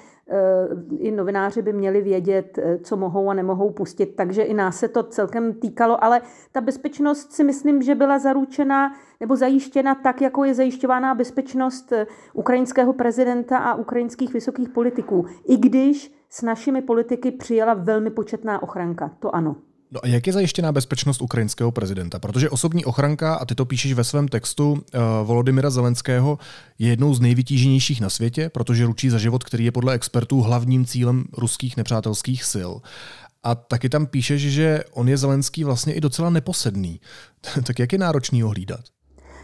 i novináři by měli vědět, eh, co mohou a nemohou pustit, takže i nás se to celkem týkalo, ale ta bezpečnost si myslím, že byla zaručena nebo zajištěna tak, jako je zajišťována bezpečnost eh, ukrajinského prezidenta a ukrajinských vysokých politiků. I když s našimi politiky přijela velmi početná ochranka, to ano. No a jak je zajištěná bezpečnost ukrajinského prezidenta? Protože osobní ochranka, a ty to píšeš ve svém textu, uh, Volodymyra Zelenského je jednou z nejvytíženějších na světě, protože ručí za život, který je podle expertů hlavním cílem ruských nepřátelských sil. A taky tam píšeš, že on je Zelenský vlastně i docela neposedný. tak jak je náročný ho hlídat?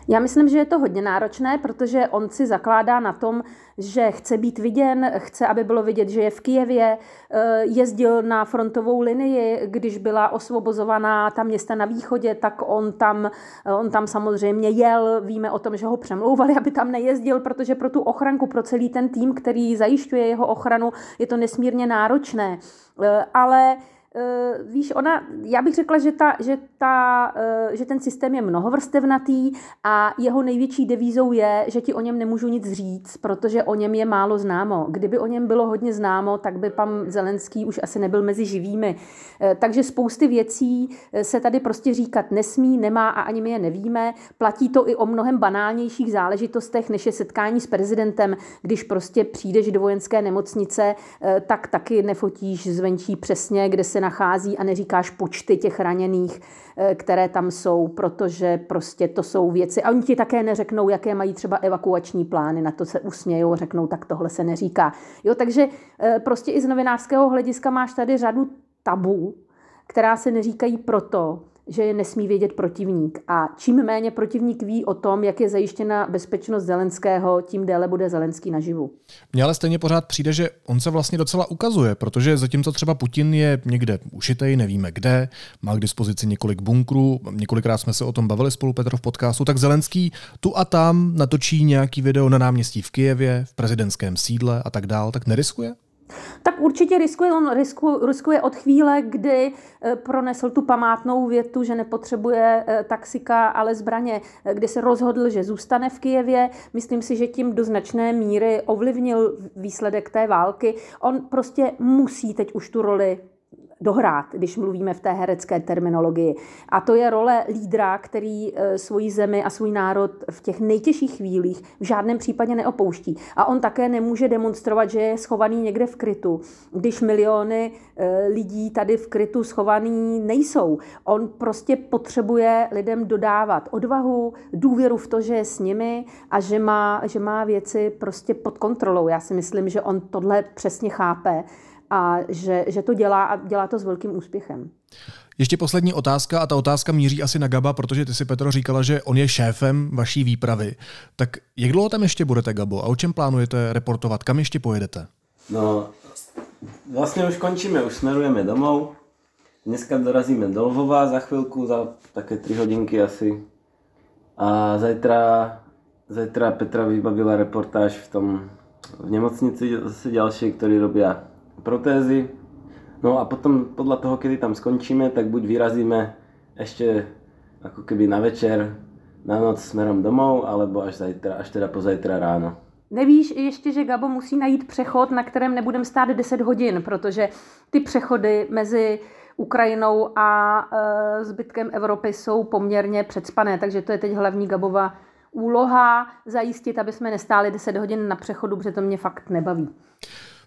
Já myslím, že je to hodně náročné, protože on si zakládá na tom, že chce být viděn, chce, aby bylo vidět, že je v Kijevě, eh, jezdil na frontovou linii, když byla osvobozovaná ta města na východě, tak on tam, eh, on tam samozřejmě jel. Víme o tom, že ho přemlouvali, aby tam nejezdil, protože pro tu ochranku, pro celý ten tým, který zajišťuje jeho ochranu, je to nesmírně náročné. Eh, ale Uh, víš, ona, já bych řekla, že, ta, že, ta, uh, že ten systém je mnohovrstevnatý a jeho největší devízou je, že ti o něm nemůžu nic říct, protože o něm je málo známo. Kdyby o něm bylo hodně známo, tak by pan Zelenský už asi nebyl mezi živými. Uh, takže spousty věcí se tady prostě říkat nesmí, nemá a ani my je nevíme. Platí to i o mnohem banálnějších záležitostech, než je setkání s prezidentem. Když prostě přijdeš do vojenské nemocnice, tak taky nefotíš zvenčí přesně, kde se nachází a neříkáš počty těch raněných, eh, které tam jsou, protože prostě to jsou věci. A oni ti také neřeknou, jaké mají třeba evakuační plány, na to se usmějou, řeknou, tak tohle se neříká. Jo, takže eh, prostě i z novinářského hlediska máš tady řadu tabů, která se neříkají proto, že je nesmí vědět protivník. A čím méně protivník ví o tom, jak je zajištěna bezpečnost Zelenského, tím déle bude Zelenský naživu. Mně ale stejně pořád přijde, že on se vlastně docela ukazuje, protože zatímco třeba Putin je někde ušitej, nevíme kde, má k dispozici několik bunkrů, několikrát jsme se o tom bavili spolu Petr v podcastu, tak Zelenský tu a tam natočí nějaký video na náměstí v Kijevě, v prezidentském sídle a tak dál, tak neriskuje? Tak určitě riskuje, on risku, riskuje od chvíle, kdy eh, pronesl tu památnou větu, že nepotřebuje eh, taxika, ale zbraně, eh, kdy se rozhodl, že zůstane v Kijevě. Myslím si, že tím do značné míry ovlivnil výsledek té války. On prostě musí teď už tu roli dohrát, když mluvíme v té herecké terminologii. A to je role lídra, který eh, svoji zemi a svůj národ v těch nejtěžších chvílích v žádném případě neopouští. A on také nemůže demonstrovat, že je schovaný někde v krytu, když miliony eh, lidí tady v krytu schovaný nejsou. On prostě potřebuje lidem dodávat odvahu, důvěru v to, že je s nimi a že má, že má věci prostě pod kontrolou. Já si myslím, že on tohle přesně chápe a že, že to dělá a dělá to s velkým úspěchem. Ještě poslední otázka a ta otázka míří asi na Gaba, protože ty si Petro říkala, že on je šéfem vaší výpravy. Tak jak dlouho tam ještě budete, Gabo? A o čem plánujete reportovat? Kam ještě pojedete? No, vlastně už končíme, už smerujeme domů. Dneska dorazíme do Lvova za chvilku, za také 3 hodinky asi. A zajtra, zajtra Petra vybavila reportáž v tom v nemocnici zase ďalšej, ktorí robia protézy. No a potom podľa toho, kedy tam skončíme, tak buď vyrazíme ešte ako keby na večer, na noc smerom domov, alebo až, zajtra, až teda pozajtra ráno. Nevíš ještě, že Gabo musí najít přechod, na kterém nebudeme stát 10 hodin, protože ty přechody mezi Ukrajinou a e, zbytkem Evropy jsou poměrně předspané, takže to je teď hlavní Gabova úloha zajistit, aby jsme nestáli 10 hodin na přechodu, protože to mě fakt nebaví.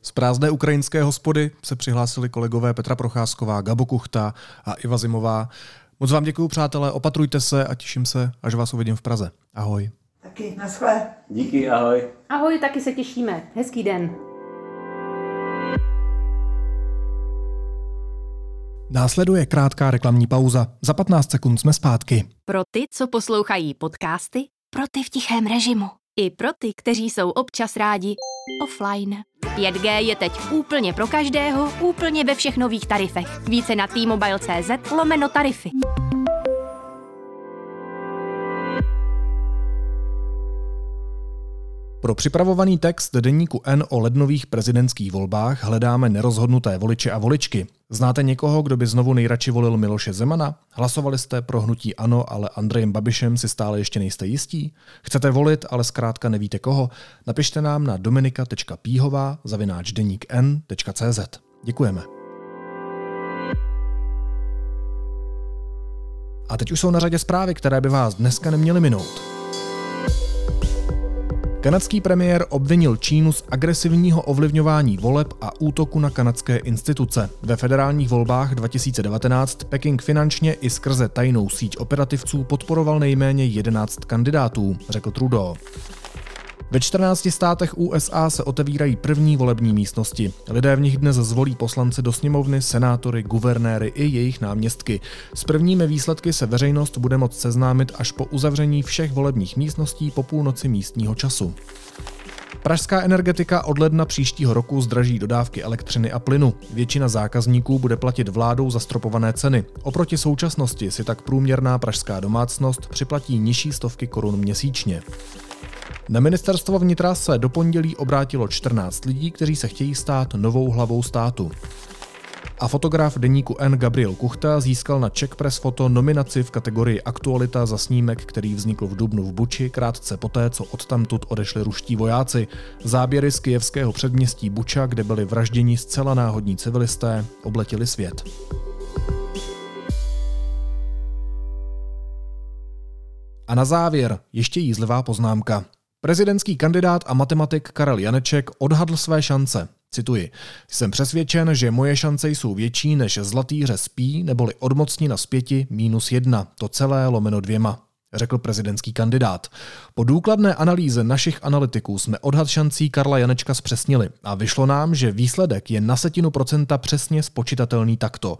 Z prázdné ukrajinské hospody se přihlásili kolegové Petra Procházková, Gabo Kuchta a Iva Zimová. Moc vám děkuji, přátelé, opatrujte se a těším se, až vás uvidím v Praze. Ahoj. Taky, naschle. Díky, ahoj. Ahoj, taky se těšíme. Hezký den. Následuje krátká reklamní pauza. Za 15 sekund jsme zpátky. Pro ty, co poslouchají podcasty, pro ty v tichém režimu. I pro ty, kteří jsou občas rádi offline. 5G je teď úplně pro každého, úplně ve všech nových tarifech. Více na t-mobile.cz lomeno tarify. Pro připravovaný text deníku N o lednových prezidentských volbách hledáme nerozhodnuté voliče a voličky. Znáte někoho, kdo by znovu nejradši volil Miloše Zemana? Hlasovali jste pro hnutí ANO, ale Andrejem Babišem si stále ještě nejste jistí? Chcete volit, ale zkrátka nevíte koho? Napište nám na dominika.píhová zavináč n.cz. Děkujeme. A teď už jsou na řadě zprávy, které by vás dneska neměly minout. Kanadský premiér obvinil Čínu z agresivního ovlivňování voleb a útoku na kanadské instituce. Ve federálních volbách 2019 Peking finančně i skrze tajnou síť operativců podporoval nejméně 11 kandidátů, řekl Trudeau. Ve 14 státech USA se otevírají první volební místnosti. Lidé v nich dnes zvolí poslance do sněmovny, senátory, guvernéry i jejich náměstky. S prvními výsledky se veřejnost bude moct seznámit až po uzavření všech volebních místností po půlnoci místního času. Pražská energetika od ledna příštího roku zdraží dodávky elektřiny a plynu. Většina zákazníků bude platit vládou zastropované ceny. Oproti současnosti si tak průměrná pražská domácnost připlatí nižší stovky korun měsíčně. Na ministerstvo vnitra se do pondělí obrátilo 14 lidí, kteří se chtějí stát novou hlavou státu. A fotograf deníku N. Gabriel Kuchta získal na Czech Press Foto nominaci v kategorii Aktualita za snímek, který vznikl v Dubnu v Buči krátce poté, co odtamtud odešli ruští vojáci. Záběry z kijevského předměstí Buča, kde byli vražděni zcela náhodní civilisté, obletili svět. A na závěr ještě jízlivá poznámka. Prezidentský kandidát a matematik Karel Janeček odhadl své šance. Cituji. Jsem přesvědčen, že moje šance jsou větší než zlatý řez pí neboli odmocní na zpěti minus jedna. To celé lomeno dvěma řekl prezidentský kandidát. Po důkladné analýze našich analytiků jsme odhad šancí Karla Janečka zpřesnili a vyšlo nám, že výsledek je na setinu procenta přesně spočitatelný takto.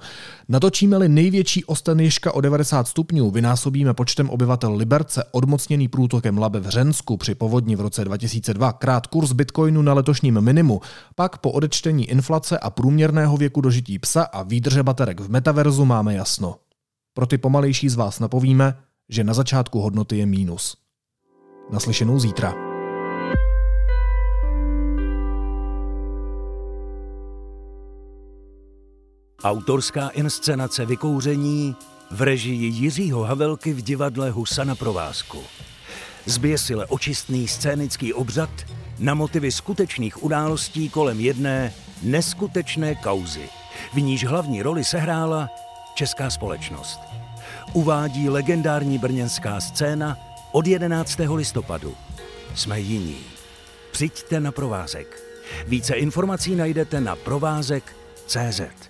Natočíme-li největší osten Ježka o 90 stupňů, vynásobíme počtem obyvatel Liberce odmocněný průtokem Labe v Řensku při povodni v roce 2002 krát kurz bitcoinu na letošním minimu, pak po odečtení inflace a průměrného věku dožití psa a výdrže baterek v metaverzu máme jasno. Pro ty pomalejší z vás napovíme, že na začátku hodnoty je mínus. Naslyšenou zítra. Autorská inscenace Vykouření v režii Jiřího Havelky v divadle Husa na provázku. Zběsile očistný scénický obřad na motivy skutečných událostí kolem jedné neskutečné kauzy, v níž hlavní roli sehrála česká společnost uvádí legendární brněnská scéna od 11. listopadu. Jsme jiní. Přijďte na provázek. Více informací najdete na provázek.cz.